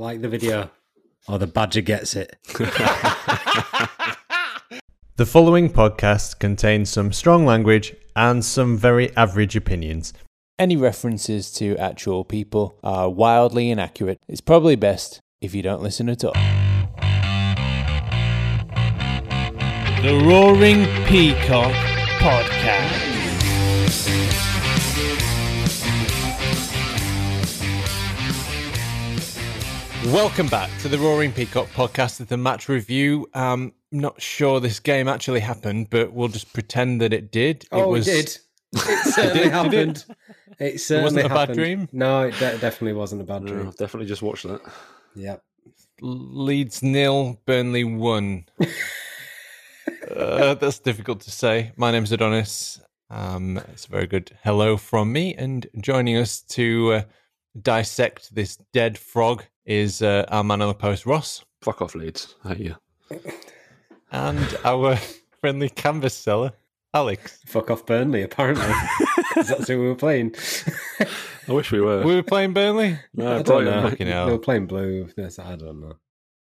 Like the video. Or the badger gets it. The following podcast contains some strong language and some very average opinions. Any references to actual people are wildly inaccurate. It's probably best if you don't listen at all. The Roaring Peacock Podcast. Welcome back to the Roaring Peacock podcast, the match review. Um, not sure this game actually happened, but we'll just pretend that it did. Oh, was, it did. It certainly did, did happened. It certainly wasn't a bad dream? No, it de- definitely wasn't a bad dream. I've definitely just watched that. Yep. Leeds nil, Burnley one. uh, that's difficult to say. My name's Adonis. Um, it's a very good hello from me, and joining us to uh, dissect this dead frog is uh, our man on the post, Ross, Fuck off, Leeds. Hey, yeah. and our friendly canvas seller, Alex. Fuck off Burnley, apparently. 'Cause that's who we were playing. I wish we were. We were playing Burnley, no, I don't know. Fucking They hell. were playing blue. Yes, I don't know.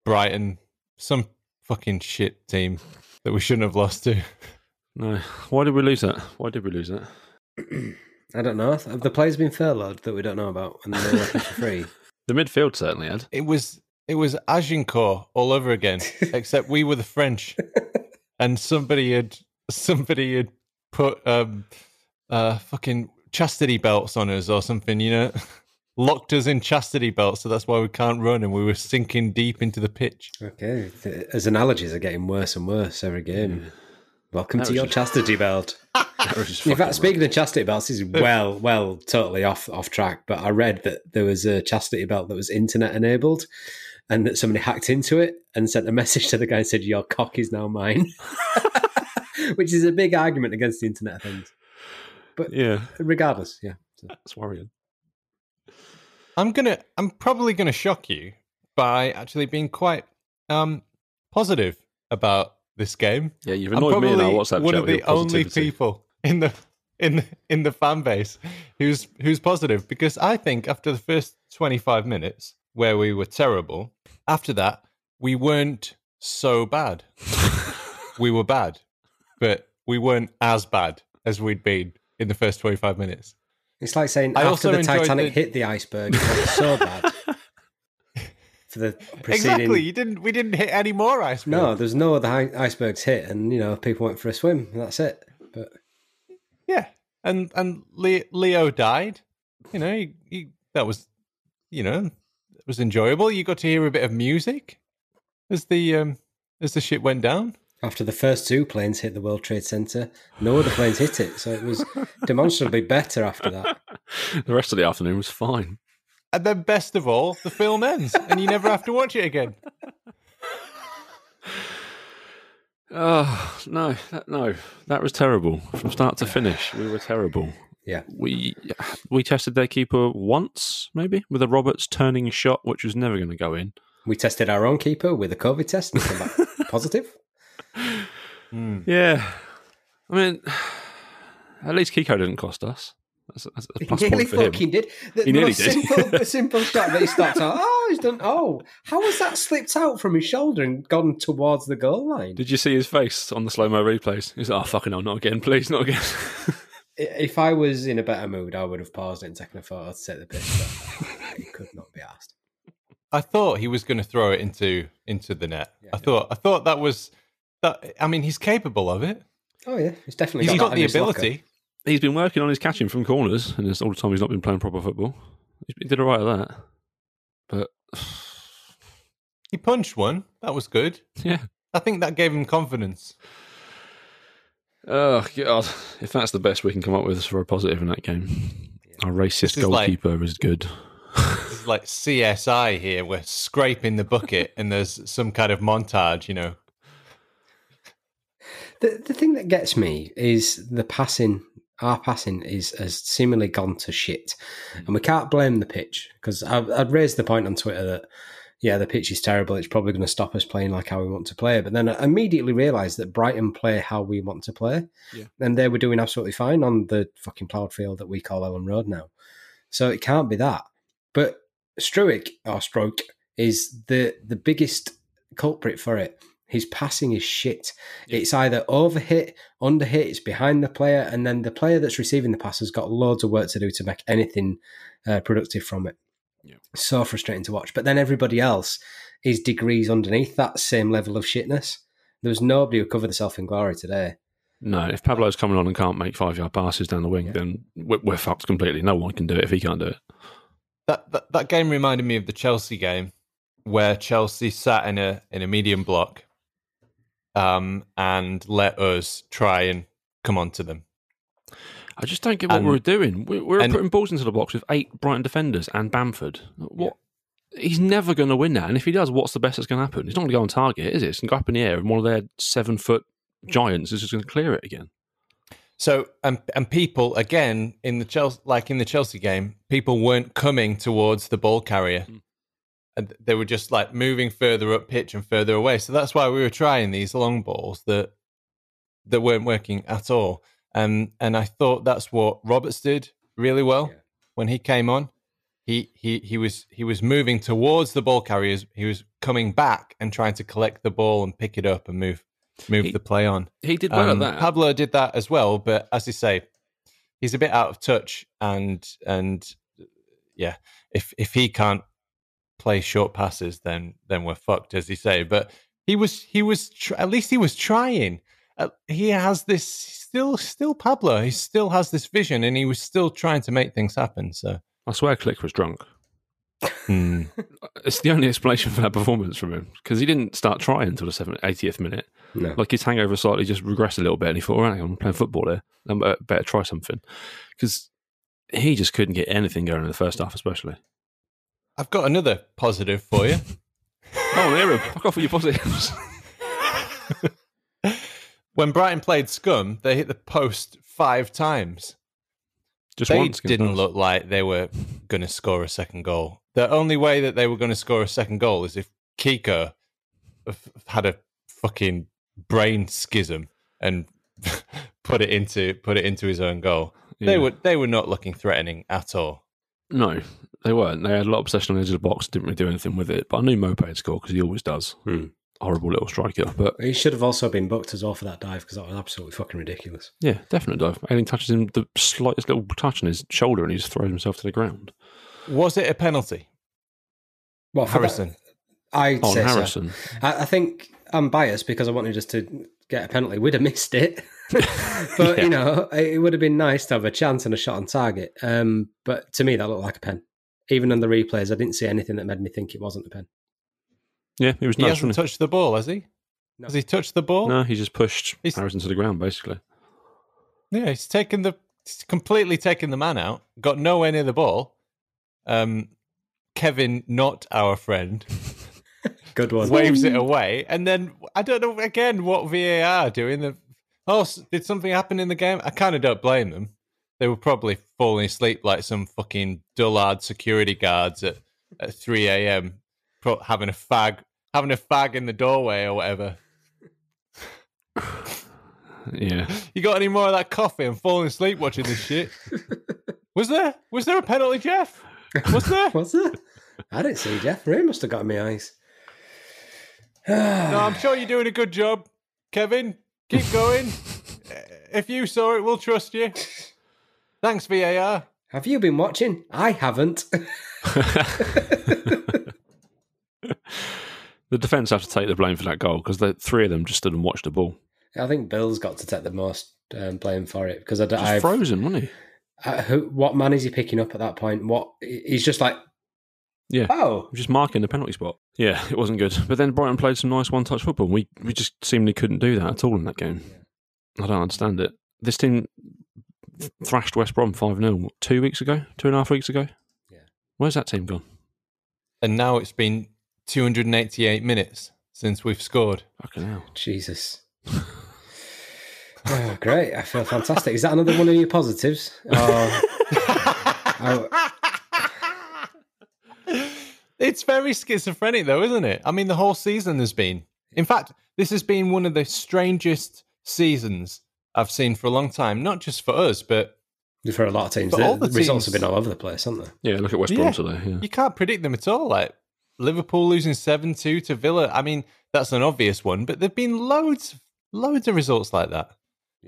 Brighton, some fucking shit team that we shouldn't have lost to. No. Why did we lose that? Why did we lose that? I don't know. Have the players been furloughed that we don't know about and they're working for free? The midfield certainly had. It was it was Agincourt all over again, except we were the French, and somebody had somebody had put um uh fucking chastity belts on us or something, you know, locked us in chastity belts, so that's why we can't run, and we were sinking deep into the pitch. Okay. As analogies are getting worse and worse every game. Welcome That to your just- chastity belt. That was just In fact, speaking of chastity belts, this is well, well, totally off off track. But I read that there was a chastity belt that was internet enabled, and that somebody hacked into it and sent a message to the guy and said, "Your cock is now mine," which is a big argument against the internet of things. right. Yeah, Regardless, yeah. So, that's worrying. I'm gonna I'm probably gonna shock you by actually being quite um positive about this game. Yeah, you've I'm annoyed me in our probably WhatsApp one chat of the only people in the in the, in the fan base who's who's positive because I think after the first 25 minutes where we were terrible, after that we weren't so bad. we were bad, but we weren't as bad as we'd been in the first 25 minutes. it's like saying I after also the Titanic the- hit the iceberg, it was so bad. For the preceding, Exactly, you didn't we didn't hit any more icebergs. no, there's no other icebergs hit, and you know people went for a swim. And that's it. But Yeah, and and Leo died. You know, he, he, that was, you know, it was enjoyable. You got to hear a bit of music as the um as the shit went down. After the first two planes hit the World Trade Center, no other planes hit it, so it was demonstrably better after that. the rest of the afternoon was fine. And then, best of all, the film ends, and you never have to watch it again. Oh no, that, no, that was terrible from start to finish. We were terrible. Yeah. We we tested their keeper once, maybe with a Roberts turning shot, which was never going to go in. We tested our own keeper with a COVID test and came back positive. Hmm. Yeah, I mean, at least Kiko didn't cost us. That's, that's a plus nearly point for him. fucking did. The He nearly did. Simple, simple shot that he stopped out. Oh, he's done. Oh, how has that slipped out from his shoulder and gone towards the goal line? Did you see his face on the slow mo replays? He's like, "Oh fucking hell, not again, please, not again." If I was in a better mood, I would have paused it and taken a photo to take the picture. he could not be asked. I thought he was going to throw it into into the net. Yeah, I yeah. thought I thought that was that. I mean, he's capable of it. Oh yeah, he's definitely He's got, got that the in his locker. ability. He's been working on his catching from corners, and it's all the time he's not been playing proper football. He did all right at that, but He punched one. That was good. yeah. I think that gave him confidence. Oh god! If that's the best we can come up with for a positive in that game, our racist This is like- goalkeeper is good. This is like CSI here. We're scraping the bucket, and there's some kind of montage. You know, The the thing that gets me is the passing. Our passing is has seemingly gone to shit, hmm. and we can't blame the pitch because I've, I'd raised the point on Twitter that yeah, the pitch is terrible. It's probably going to stop us playing like how we want to play. But then I immediately realised that Brighton play how we want to play, Yeah. and they were doing absolutely fine on the fucking ploughed field that we call Elland Road now. So it can't be that. But Struijk or Stroke is the the biggest culprit for it. His passing is shit. It's either overhit, underhit, it's behind the player, and then the player that's receiving the pass has got loads of work to do to make anything uh, productive from it. Yeah. So frustrating to watch. But then everybody else is degrees underneath that same level of shitness. There was nobody who covered themselves in glory today. No, if Pablo's coming on and can't make five yard passes down the wing, Yeah. then we're, we're fucked completely. No one can do it if he can't do it. That, that that game reminded me of the Chelsea game where Chelsea sat in a in a medium block um and let us try and come on to them. I just don't get what And- we're doing. We're, we're and- putting balls into the box with eight Brighton defenders and Bamford. What? He's never going to win that. And if he does, what's the best that's going to happen? He's not going to go on target, is it? It's going to go up in the air, and one of their seven foot giants is just going to clear it again. So and and people again in the Chelsea like in the Chelsea game, people weren't coming towards the ball carrier. Mm. And they were just like moving further up pitch and further away. So that's why we were trying these long balls that that weren't working at all. Um, and I thought that's what Roberts did really well Yeah. when he came on. He he he was he was moving towards the ball carriers. He was coming back and trying to collect the ball and pick it up and move move He- the play on. He did well Um, at that. Pablo did that as well, but as you say, he's a bit out of touch, and and yeah, if if he can't play short passes, then then we're fucked, as you say. But he was he was tr- at least he was trying. Uh, he has this still still Pablo. He still has this vision, and he was still trying to make things happen. So I swear Klich was drunk. hmm. It's the only explanation for that performance from him because he didn't start trying until the 70th, 80th minute. No. Like his hangover slightly just regressed a little bit, and he thought, "All right, I'm playing football here. I better, better try something." Because he just couldn't get anything going in the first half, especially. I've got another positive for you. Oh, there, him. fuck off with your positives. when Brighton played Scum, they hit the post five times. Just they once. didn't look like they were going to score a second goal. The only way that they were going to score a second goal is if Kiko had a fucking brain schism and put it into put it into his own goal. They were they were not looking threatening at all. No, they weren't. They had a lot of possession on the edge of the box. Didn't really do anything with it. But I knew Maupay had scored because he always does. Hmm. Horrible little striker. But He should have also been booked as well for that dive because that was absolutely fucking ridiculous. yeah, definite dive. Ayling touches him the slightest little touch on his shoulder, and he just throws himself to the ground. Was it a penalty? Well, for Harrison. that, I'd On say so. Harrison. I, I think I'm biased because I wanted us to get a penalty. We'd have missed it, but Yeah. you know, it would have been nice to have a chance and a shot on target. Um, but to me, that looked like a pen. Even on the replays, I didn't see anything that made me think it wasn't a pen. Yeah, he was He nice. hasn't wasn't touched the ball, has he? No. Has he touched the ball? No, he just pushed He's- Harrison to the ground, basically. Yeah, he's taken the he's completely taken the man out. Got nowhere near the ball. Um, Kevin, not our friend, Good one. waves it away, and then I don't know again what VAR doing. The oh, did something happen in the game? I kind of don't blame them. They were probably falling asleep like some fucking dullard security guards at at three a.m. Pro- having a fag, having a fag in the doorway or whatever. Yeah. You got any more of that coffee? I'm falling asleep watching this shit. Was there? Was there a penalty, Jeff? Was there? What's that? I didn't see Jeff. Ray must have got in my eyes. No, I'm sure you're doing a good job, Kevin. Keep going. if you saw it, we'll trust you. Thanks, VAR. Have you been watching? I haven't. the defence have to take the blame for that goal because the three of them just stood and watched the ball. I think Bill's got to take the most um, blame for it because I don't. Just frozen, wasn't he? uh, who, what man is he picking up at that point? What he's just like, Yeah. oh, Just marking the penalty spot. Yeah, it wasn't good. But then Brighton played some nice one touch football. We we just seemingly couldn't do that at all in that game. I don't understand it. This team th- thrashed West Brom 5 0 two weeks ago, two and a half weeks ago. Yeah. Where's that team gone? And now it's been 288 minutes since we've scored. Fucking hell. Jesus. oh, great! I feel fantastic. Is that another one of your positives? Or, oh, It's very schizophrenic, though, isn't it? I mean, the whole season has been. In fact, this has been one of the strangest seasons I've seen for a long time. Not just for us, but for a lot of teams, the, all the results teams- have been all over the place, haven't they? Yeah, look at West Yeah. Brom today. Yeah. you can't predict them at all. Like Liverpool losing 7 2 to Villa. I mean, that's an obvious one, but there've been loads, loads of results like that.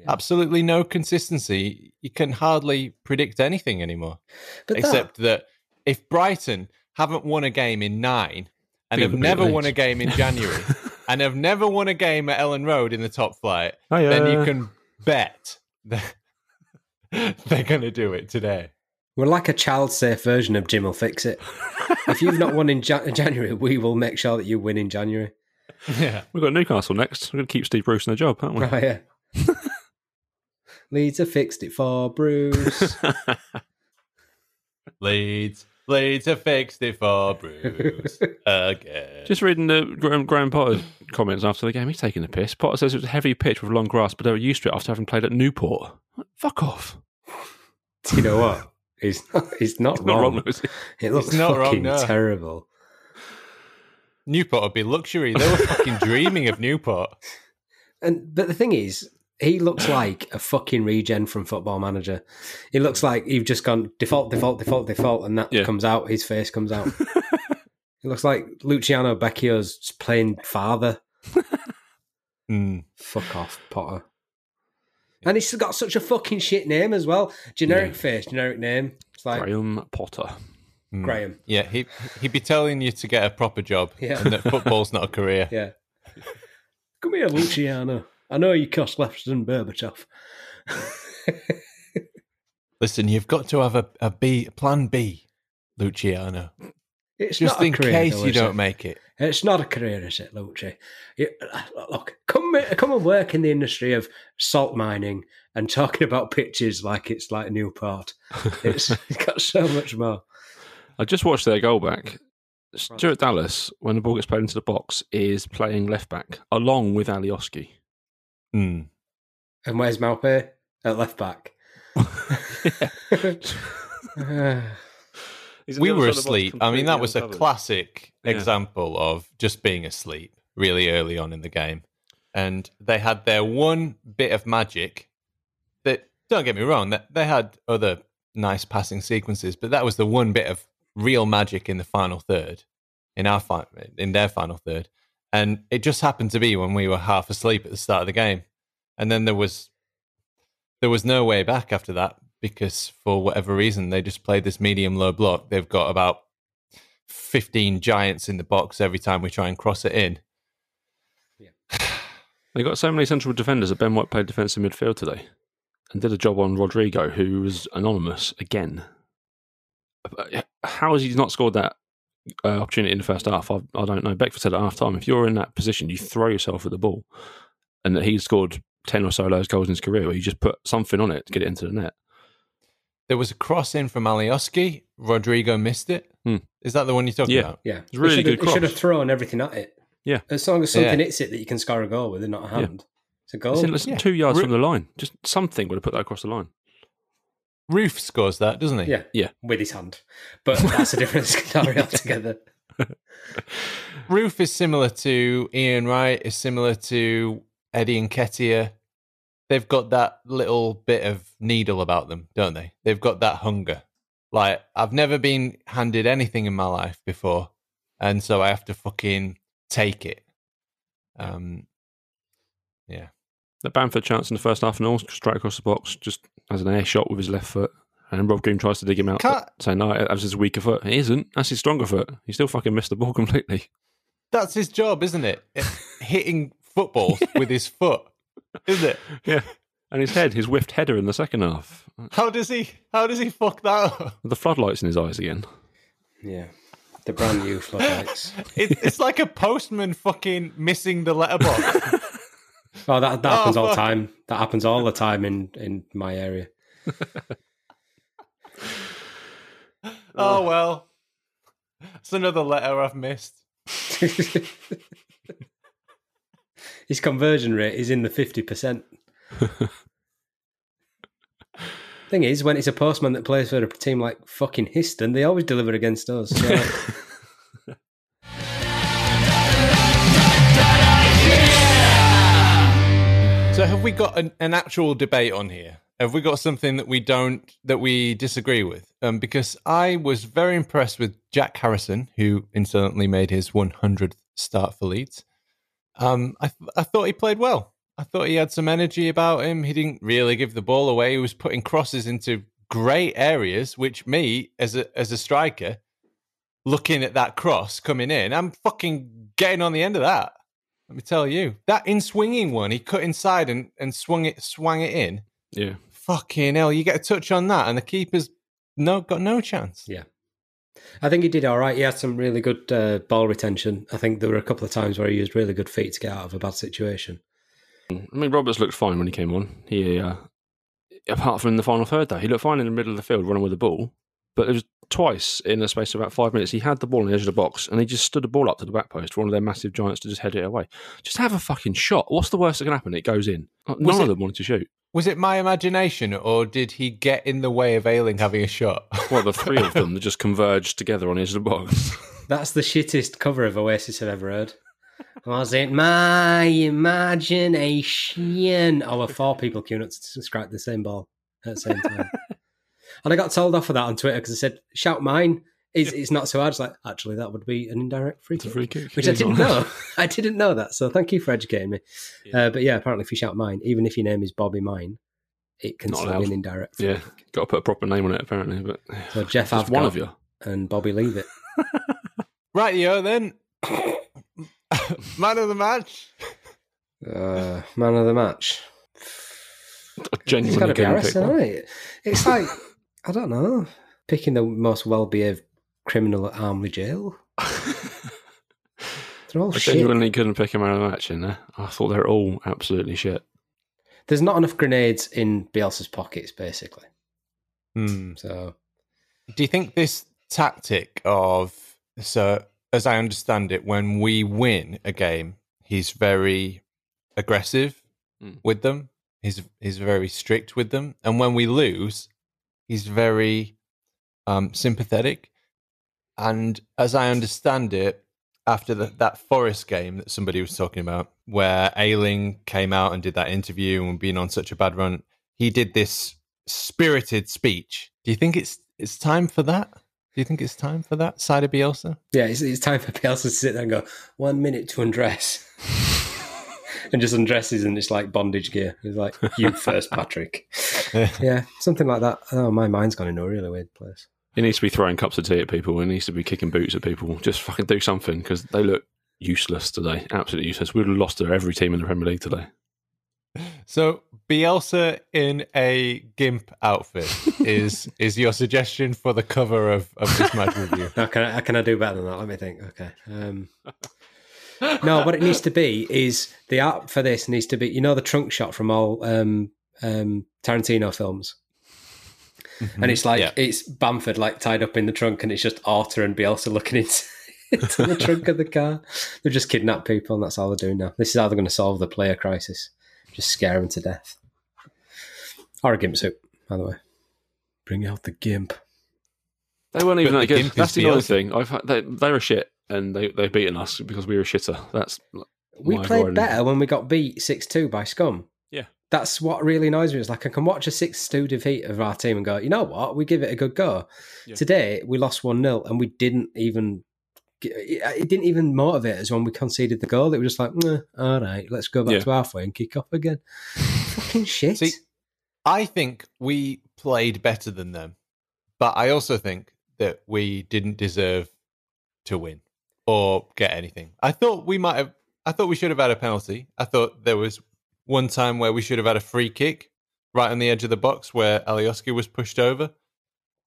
Absolutely no consistency. You can hardly predict anything anymore. But Except that if Brighton haven't won a game in nine and Be have a never late. won a game in January and have never won a game at Elland Road in the top flight, oh, Hiya. then you can bet that they're going to do it today. We're like a child safe version of Jim will fix it. if you've not won in Ja- January, we will make sure that you win in January. Yeah. We've got Newcastle next. We're going to keep Steve Bruce in the job, aren't we? Right, yeah. Leeds have fixed it for Bruce. Leeds. Leeds have fixed it for Bruce again. Just reading the Graham, Graham Potter comments after the game, he's taking the piss. Potter says it was a heavy pitch with long grass, but they were used to it after having played at Newport. Fuck off. Do you know what? He's not, he's not It's not wrong. wrong, it? It looks not wrong, fucking no. terrible. Newport would be luxury. They were fucking dreaming of Newport. And but the thing is, he looks like a fucking regen from Football Manager. He looks like you've just gone default, default, default, default, and that Yeah. comes out. His face comes out. he looks like Luciano Becchio's playing father. Mm. Fuck off, Potter. And he's got such a fucking shit name as well. Generic face, generic name. It's like Graham Potter. Mm. Graham. Yeah, he he'd be telling you to get a proper job Yeah. and that football's not a career. Yeah. Come here, Luciano. I know you cost less than Berbatov. Listen, you've got to have a, a B plan B, Luciano. It's Just not a in career, case though, you is don't it? make it. It's not a career, is it, Lucci? Look, come come and work in the industry of salt mining and talking about pitches like it's like Newport. It's, it's got so much more. I just watched their goal back. Stuart Dallas, when the ball gets played into the box, is playing left back along with Alioski. Mm. And where's Malpe? At left back. We were asleep. I mean, that was a classic Yeah. example of just being asleep really early on in the game. And they had their one bit of magic that, don't get me wrong, that they had other nice passing sequences, but that was the one bit of real magic in the final third, in our fi- in their final third. And it just happened to be when we were half asleep at the start of the game. And then there was there was no way back after that because for whatever reason they just played this medium low block. They've got about 15 giants in the box every time we try and cross it in. They got so many central defenders that Ben White played defensive midfield today and did a job on Rodrigo, who was anonymous again. Uh, uh, how has he not scored that uh, opportunity in the first half? I, I don't know. Beckford said at half time, if you're in that position, you throw yourself at the ball. And that he's scored 10 or so of those goals in his career where you just put something on it to get it into the net. There was a cross in from Alioski. Rodrigo missed it. Is Hmm. that the one you're talking Yeah. about? yeah. It's really He should've- good He should have thrown everything at it. Yeah. As long as something Yeah. hits it that you can score a goal with and not a hand. It's a goal. It's in less than yeah. two yards Re- from the line. Just something would have put that across the line. Roofe scores that, doesn't he? yeah. Yeah. With his hand. But that's a different story altogether. Roofe is similar to Ian Wright, is similar to Eddie Nketiah. They've got that little bit of needle about them, don't they? They've got that hunger. Like, I've never been handed anything in my life before, and so I have to fucking take it. Um, yeah. The Bamford chance in the first half and all, straight across the box, just as an air shot with his left foot. And Rob Green tries to dig him out, Can't- saying, no, that's his weaker foot. It isn't. That's his stronger foot. He still fucking missed the ball completely. That's his job, isn't it? Hitting footballs with his foot, isn't it? Yeah. And his head, his whiffed header in the second half. How does he? How does he fuck that up? The floodlights in his eyes again. Yeah. The brand new floodlights. It, it's like a postman fucking missing the letterbox. Oh, that, that oh, happens all the time. That happens all the time in, in my area. oh well, it's another letter I've missed. His conversion rate is in the 50%. Thing is, when it's a postman that plays for a team like fucking Histon, they always deliver against us. So. So have we got an, an actual debate on here Have we got something that we don't that we disagree with? Um, because I was very impressed with Jack Harrison, who incidentally made his 100th start for Leeds. Um, I I thought he played well. I thought he had some energy about him. He didn't really give the ball away. He was putting crosses into great areas, which me as a as a striker, looking at that cross coming in, I'm fucking getting on the end of that. Let me tell you, that in swinging one, he cut inside and, and swung it swung it in. Yeah. Fucking hell, you get a touch on that, and the keeper's no got no chance. Yeah. I think he did all right. He had some really good uh, ball retention. I think there were a couple of times where he used really good feet to get out of a bad situation. I mean, Roberts looked fine when he came on. He, uh, apart from in the final third, though, he looked fine in the middle of the field running with the ball. But it was twice in a space of about five minutes. He had the ball on the edge of the box and he just stood the ball up to the back post for one of their massive giants to just head it away. Just have a fucking shot. What's the worst that can happen? It goes in. None Was of it- them wanted to shoot. Was it my imagination, or did he get in the way of Ayling having a shot? Well, the three of them that just converged together on the edge of the box. That's the shittest cover of Oasis I've ever heard. Was it my imagination? Oh, well, four people queuing up to strike the same ball at the same time. and I got told off for that on Twitter because I said, shout mine. It's, it's not so hard. It's like, actually, that would be an indirect free It's a kick. free kick. Which I didn't it's know. I didn't know that. So thank you for educating me. Uh, but yeah, apparently, if you shout mine, even if your name is Bobby Mine, it can Not still be an indirect free Yeah, kick. got to put a proper name on it apparently. But So Jeff just Avgott one of you. and Bobby Leave It. right, yo, then. Man of the match. Uh, man of the match. I It's genuinely got to be couldn't Harrison, one. isn't it? It's like I don't know, picking the most well-behaved criminal at Armley Jail. They're all I shit. genuinely couldn't pick a man of the match in there. I thought they were all absolutely shit. There's not enough grenades in Bielsa's pockets, basically. Hmm. So Do you think this tactic of so as I understand it, when we win a game, he's very aggressive Mm. with them. He's he's very strict with them, and when we lose, he's very um, sympathetic. And as I understand it, after the, that Forest game that somebody was talking about, where Ayling came out and did that interview and being on such a bad run, he did this spirited speech. Do you think it's it's time for that? Do you think it's time for that side of Bielsa? yeah, it's, it's time for Bielsa to sit there and go one minute to undress, and just undresses and it's like bondage gear. He's like, "You first, Patrick." yeah, something like that. Oh, my mind's gone into a really weird place. He needs to be throwing cups of tea at people. He needs to be kicking boots at people. Just fucking do something because they look useless today. Absolutely useless. We would have lost to every team in the Premier League today. So Bielsa in a gimp outfit is is your suggestion for the cover of, of this match review? How can I, how can I do better than that? Let me think. Okay. Um, no, what it needs to be is the art for this needs to be, you know, the trunk shot from all um, um, Tarantino films. And it's like, Yeah. it's Bamford like tied up in the trunk and it's just Arthur and Bielsa looking into, into the trunk of the car. They've just kidnapped people and that's all they're doing now. This is how they're going to solve the player crisis. Just scare them to death. Or a gimp suit, by the way. Bring out the gimp. They weren't even But that good. That's the other Bielsa. thing. I've had, they, they were shit and they, they've beaten us because we were shitter. That's We played overriding- better when we got beat 6 2 by Scum. That's what really annoys me. Is like I can watch a 6 2 defeat of our team and go, you know what? We give it a good go. Yeah. Today, we lost 1 0 and we didn't even. It didn't even motivate us when we conceded the goal. It was just like, "Nah, all right, let's go back Yeah. to halfway and kick off again. Fucking shit. See, I think we played better than them, but I also think that we didn't deserve to win or get anything. I thought we might have. I thought we should have had a penalty. I thought there was one time where we should have had a free kick right on the edge of the box where Alioski was pushed over,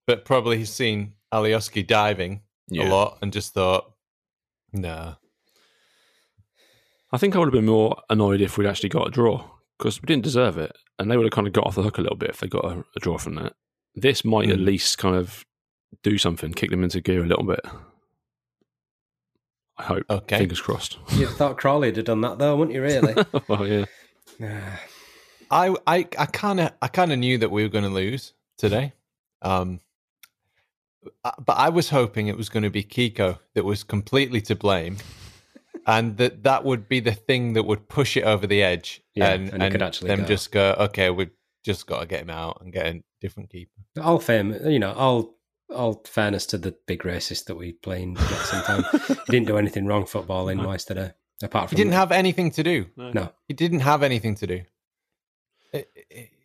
but probably he's seen Alioski diving Yeah. a lot and just thought, nah. I think I would have been more annoyed if we'd actually got a draw because we didn't deserve it, and they would have kind of got off the hook a little bit if they got a, a draw from that. This might at Mm. least kind of do something, kick them into gear a little bit. I hope. Okay. Fingers crossed. You'd thought Crawley'd have done that though, wouldn't you, really? well, yeah. I I I kind of I kind of knew that we were going to lose today, um, uh, but I was hoping it was going to be Kiko that was completely to blame, and that that would be the thing that would push it over the edge, Yeah, and and could actually them go. just go, okay, we've just got to get him out and get a different keeper. All fame, you know, all all fairness to the big racist that we play in sometime. he didn't do anything wrong footballing wise today, apart He didn't have anything to do. no. He didn't have anything to do. He-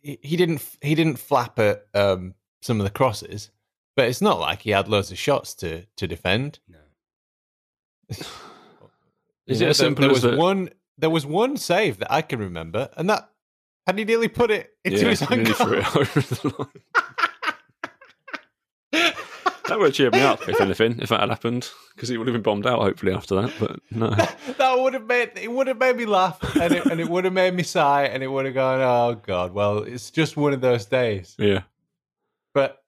He he didn't. He didn't flap at um, some of the crosses, but it's not like he had loads of shots to to defend. no. Is You it know, as there- simple there as was that- one? There was one save that I can remember, and that had he nearly put it into Yeah, his own goal. threw it over the line. That would have cheered me up, if anything, if that had happened, because he would have been bombed out hopefully after that. But no, that would have made it would have made me laugh, and it, and it would have made me sigh, and it would have gone, "Oh God, well, it's just one of those days." yeah, But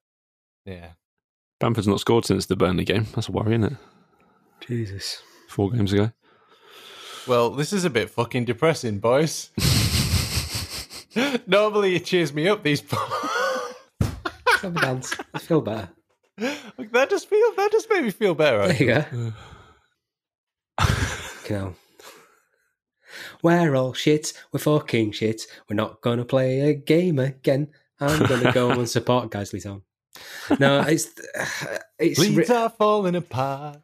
yeah, Bamford's not scored since the Burnley game. That's a worry, isn't it? Jesus. Four games ago. well, this is a bit fucking depressing, boys. Normally, it cheers me up. These Have a dance. I feel better. That just feel that just made me feel better. There you go. You know. We're all shit. We're fucking shit. We're not gonna play a game again. I'm gonna go and support Guiseley Town. No, it's it's Leeds re- are falling apart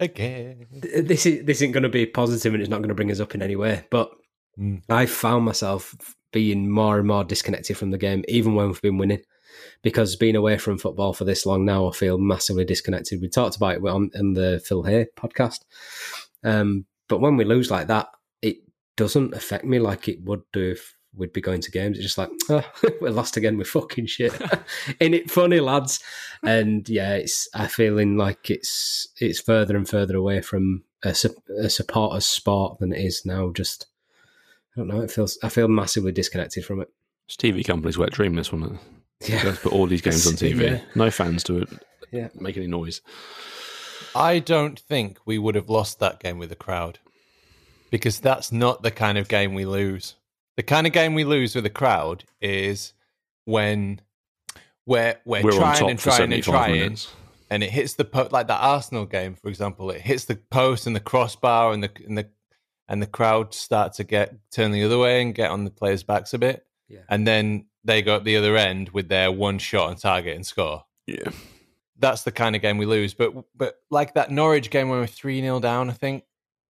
again. this is this isn't going to be positive and it's not going to bring us up in any way. But Mm. I found myself being more and more disconnected from the game, even when we've been winning. Because being away from football for this long now, I feel massively disconnected. We talked about it on, on the Phil Hay podcast. Um, but when we lose like that, it doesn't affect me like it would do if we'd be going to games. It's just like, oh, we lost again. We're fucking shit. Ain't it funny, lads? And yeah, it's I feeling like it's it's further and further away from a, a supporter's sport than it is now. Just I don't know. It feels I feel massively disconnected from it. It's TV company's wet dream, this one. Yeah, guys put all these games on TV. Yeah. No fans to it. Yeah. Make any noise. I don't think we would have lost that game with a crowd because that's not the kind of game we lose. The kind of game we lose with a crowd is when we're, we're, We're trying and trying and trying, minutes. and it hits the po- like that Arsenal game, for example. It hits the post and the crossbar, and the and the and the crowd start to get turn the other way and get on the players' backs a bit, Yeah. and then they go up the other end with their one shot on target and score Yeah. that's the kind of game we lose. But but like that Norwich game when we were three 0 down, I think,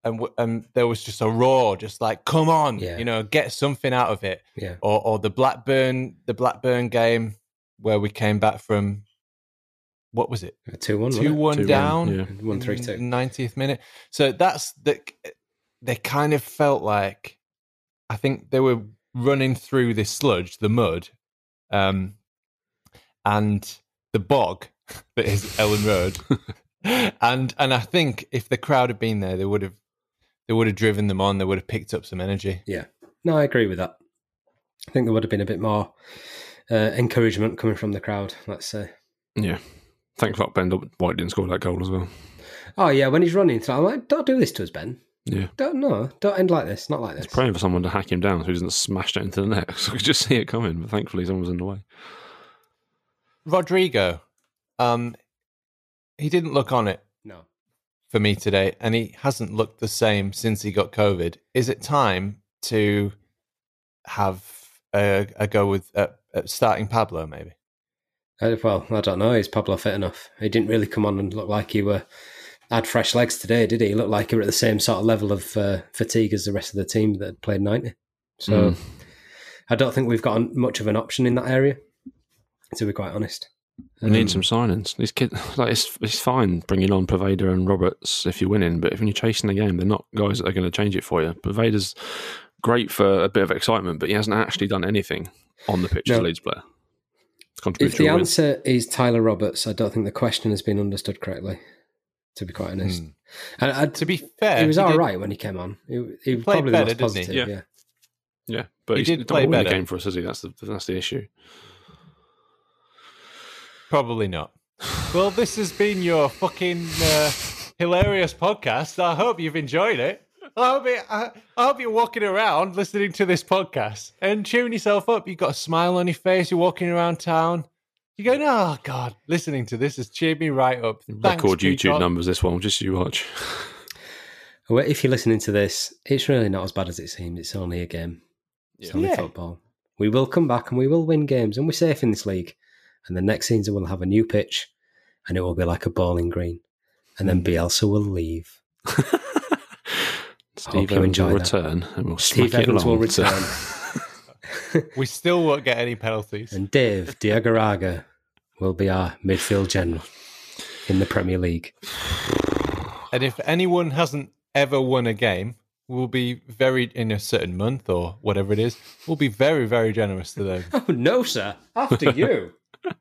and w- and there was just a roar, just like come on, Yeah. you know, get something out of it. yeah, Or or the Blackburn the Blackburn game where we came back from what was it uh, two one, two one 2-1, down, yeah. Mm, one three two. ninetieth minute. So that's the they kind of felt like I think they were running through this sludge, the mud, um, and the bog that is Elland Road, and and I think if the crowd had been there, they would have they would have driven them on. They would have picked up some energy. Yeah, no, I agree with that. I think there would have been a bit more uh, encouragement coming from the crowd. Let's say. Yeah. Thank fuck Ben White didn't score that goal as well. Oh yeah, when he's running, so I'm like, don't do this to us, Ben. Yeah. Don't no, don't end like this. Not like I was this. praying for someone to hack him down so he doesn't smash it into the net. So I could just see it coming, but thankfully someone was in the way. Rodrigo, um, he didn't look on it No. for me today, and he hasn't looked the same since he got COVID. Is it time to have a, a go with uh, uh, starting Pablo? Maybe. Uh, well, I don't know. Is Pablo fit enough? He didn't really come on and look like he were had fresh legs today, did he? He looked like he were at the same sort of level of uh, fatigue as the rest of the team that played ninety. So Mm. I don't think we've got much of an option in that area. To be quite honest, We need Um, some signings. These kids, like it's, it's fine bringing on Poveda and Roberts if you're winning, but if you're chasing the game, they're not guys that are going to change it for you. Poveda's great for a bit of excitement, but he hasn't actually done anything on the pitch as a No. Leeds player. If the win. answer is Tyler Roberts, I don't think the question has been understood correctly. To be quite honest, Hmm. and I, To be fair, he was he all did- right when he came on. He, he, played probably better, most didn't he? positive. Yeah. yeah. Yeah, but He he's did not play winning the better. game for us, is he? That's the that's the issue. Probably not. Well, this has been your fucking uh, hilarious podcast. I hope you've enjoyed it. I hope, it, I, I hope you're walking around listening to this podcast and cheering yourself up. You've got a smile on your face. You're walking around town. You're going, oh, God, listening to this has cheered me right up. Thanks, Record YouTube Peacock." numbers. This one, just you watch. Well, if you're listening to this, it's really not as bad as it seems. It's only a game. It's Yeah. only Yeah. football. We will come back and we will win games, and we're safe in this league. And the next season we'll have a new pitch, and it will be like a bowling green. And then hmm. Bielsa will leave. Steve you Evans enjoy will return and we'll Steve smack it Evans will along. return, We still won't get any penalties. and Dave Diagouraga will be our midfield general in the Premier League. And if anyone hasn't ever won a game, we'll be very in a certain month or whatever it is. We'll be very, very generous to them. Oh no, sir! After you.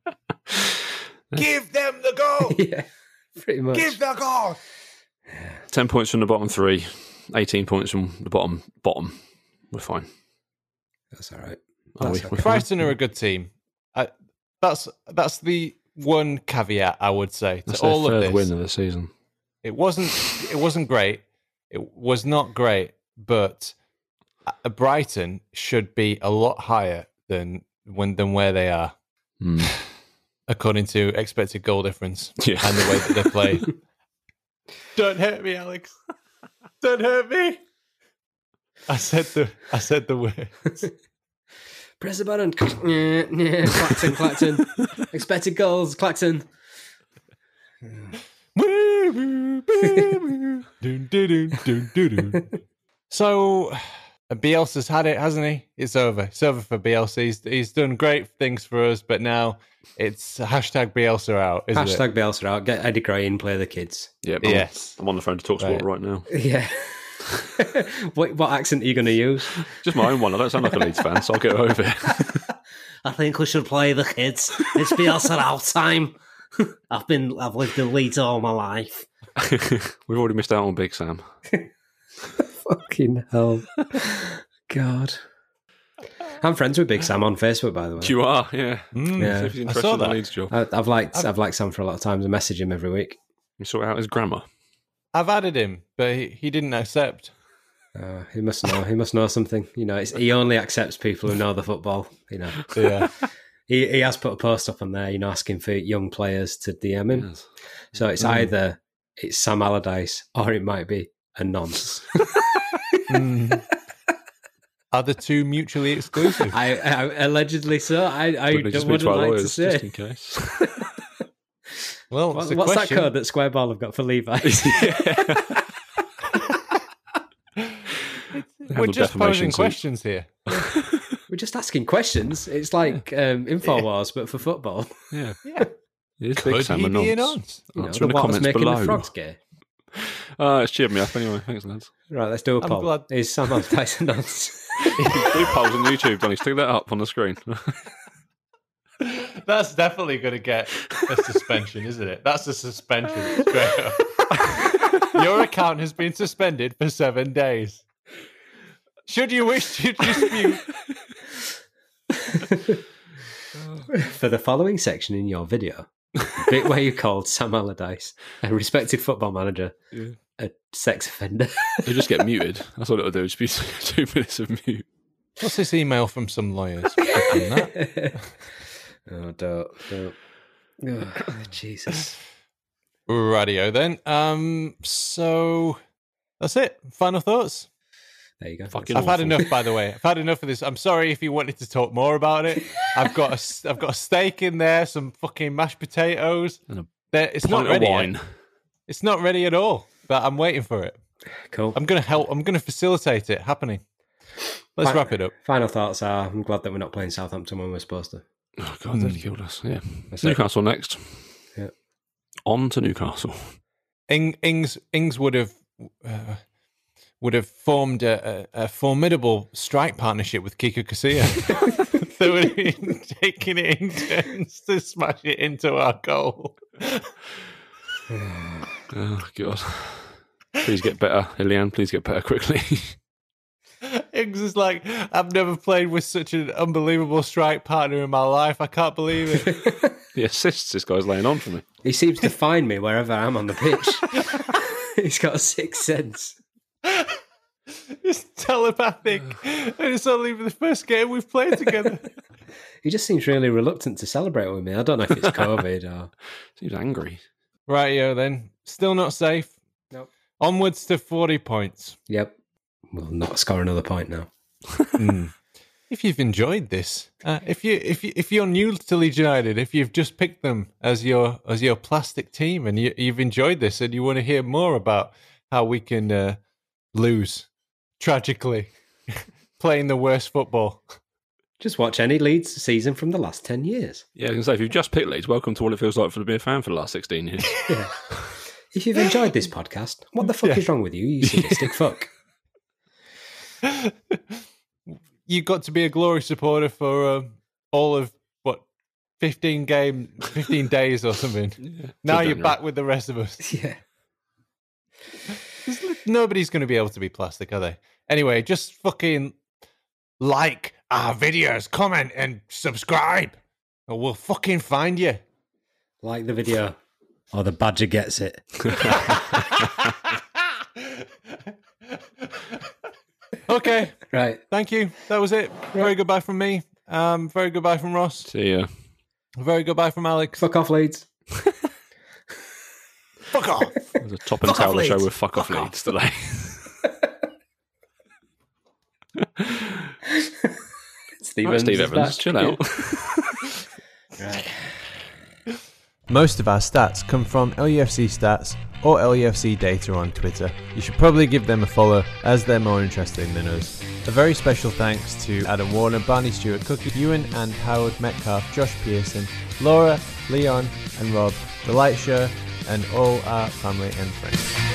Give them the goal. yeah, pretty much. Give the goal. 10 points from the bottom three, 18 points from the bottom bottom. We're fine. That's all right. Are? That's We're okay. Brighton are a good team. I, that's that's the one caveat I would say to That's their all of third this. win of the season. It wasn't it wasn't great. It was not great, but uh, Brighton should be a lot higher than when than where they are, Hmm. according to expected goal difference Yeah. and the way that they play. Don't hurt me, Alex. Don't hurt me. I said the I said the word. Press the button. Yeah, yeah. Clacton, Clacton. Expected goals, Clacton. so uh, Bielsa's had it, hasn't he? It's over. It's over for Bielsa. He's, he's done great things for us, but now it's hashtag Bielsa out, isn't Hashtag Bielsa out. Get Eddie Gray in, play the kids. Yeah, it? Yes. I'm on the phone to talk sport Right. right now. Yeah. what, what accent are you going to use? Just my own one. I don't sound like a Leeds fan, so I'll get over it. I think we should play the kids. It's Bielsa out time. I've been, I've lived in Leeds all my life. We've already missed out on Big Sam. Fucking hell. God. I'm friends with Big Sam on Facebook, by the way. You are, yeah. Mm, Yeah. If he's I interested saw in the that. Leeds job. I, I've liked, I've liked Sam for a lot of times. I message him every week. You sort out his grammar. I've added him, but he, he didn't accept. Uh, he must know. He must know something. You know, it's, he only accepts people who know the football. You know, Yeah. he he has put a post up on there. You know, asking for young players to DM him. Yes. So it's Mm. either it's Sam Allardyce or it might be a nonce. Mm. Are the two mutually exclusive? I, I allegedly so. I I don't, just speak wouldn't to our like to say. just in case. Well, What- it's what's question. that code that Square Ball have got for Levi? We're just posing suit. questions here. We're just asking questions. It's like um, Infowars, but for football. Yeah. Yeah. It is Big Could Sam he and be a nonce. nonce? Answer in the what's comments making below. frogs gay. Uh, it's cheered me up anyway. Thanks, lads. Right, let's do a I'm poll. glad- Is Sam Allardyce a nonce? Do polls on YouTube, Donny. Stick that up on the screen. That's definitely going to get a suspension, isn't it? That's a suspension. Your account has been suspended for seven days. Should you wish to dispute, for the following section in your video, bit where you called Sam Allardyce, a respected football manager, Yeah. a sex offender. You just get muted. That's all it'll do. Just be two minutes of mute. what's this email from some lawyers? Fucking that. oh, don't, don't. Oh, Jesus. Radio then. Um, so that's it. Final thoughts. There you go. Fucking I've had enough, by the way. I've had enough of this. I'm sorry if you wanted to talk more about it. I've got a, s- I've got a steak in there, some fucking mashed potatoes. And a There- It's not ready. wine. Yet. It's not ready at all. But I'm waiting for it. Cool. I'm gonna help. I'm gonna facilitate it happening. Let's Fine. wrap it up. Final thoughts are I'm glad that we're not playing Southampton when we're supposed to. Oh, God, they killed us. Yeah. That's it. Newcastle next. Yeah. On to Newcastle. Ing, Ings Ings would have uh, would have formed a, a, a formidable strike partnership with Kiko Casilla. they would have been taking it in turns to smash it into our goal. Oh, God. Please get better, Illan. Please get better quickly. Ings is like, I've never played with such an unbelievable strike partner in my life. I can't believe it. the assists this guy's laying on for me. He seems to find me wherever I am on the pitch. He's got a sixth sense. it's telepathic. And it's only the first game we've played together. He just seems really reluctant to celebrate with me. I don't know if it's COVID or. Seems angry. Right, yo, then. Still not safe. Nope. Onwards to 40 points. Yep. We'll not score another point now. Mm. if you've enjoyed this, uh, if you if you if you're new to Leeds United, if you've just picked them as your as your plastic team, and you, you've enjoyed this, and you want to hear more about how we can uh, lose tragically, playing the worst football. Just watch any Leeds season from the last 10 years. Yeah, I can say, if you've just picked Leeds, welcome to what it feels like for to be a fan for the last 16 years. Yeah. if you've enjoyed this podcast, what the fuck Yeah. is wrong with you, you sadistic fuck? you got to be a glory supporter for um, all of what fifteen game, fifteen days or something. now you're back with the rest of us. Yeah. Nobody's going to be able to be plastic, are they? Anyway, just fucking like our videos, comment, and subscribe, or we'll fucking find you. Like the video. Or the badger gets it. Okay, Right. thank you. That was it. Very goodbye from me. Um, very goodbye from Ross. See ya. Very goodbye from Alex. Fuck off, Leeds. Fuck off. There's a top and Fuck off, tail the show with fuck off Fuck off. Leeds today. Steve Right, Evans. Steve is Evans, back. chill out. Right. Most of our stats come from LUFC Stats or LUFC Data on Twitter. You should probably give them a follow as they're more interesting than us. A very special thanks to Adam Warner, Barney Stuart, Cookie Ewan and Howard Metcalf, Josh Pearson, Laura, Leon and Rob, The Light Show, and all our family and friends.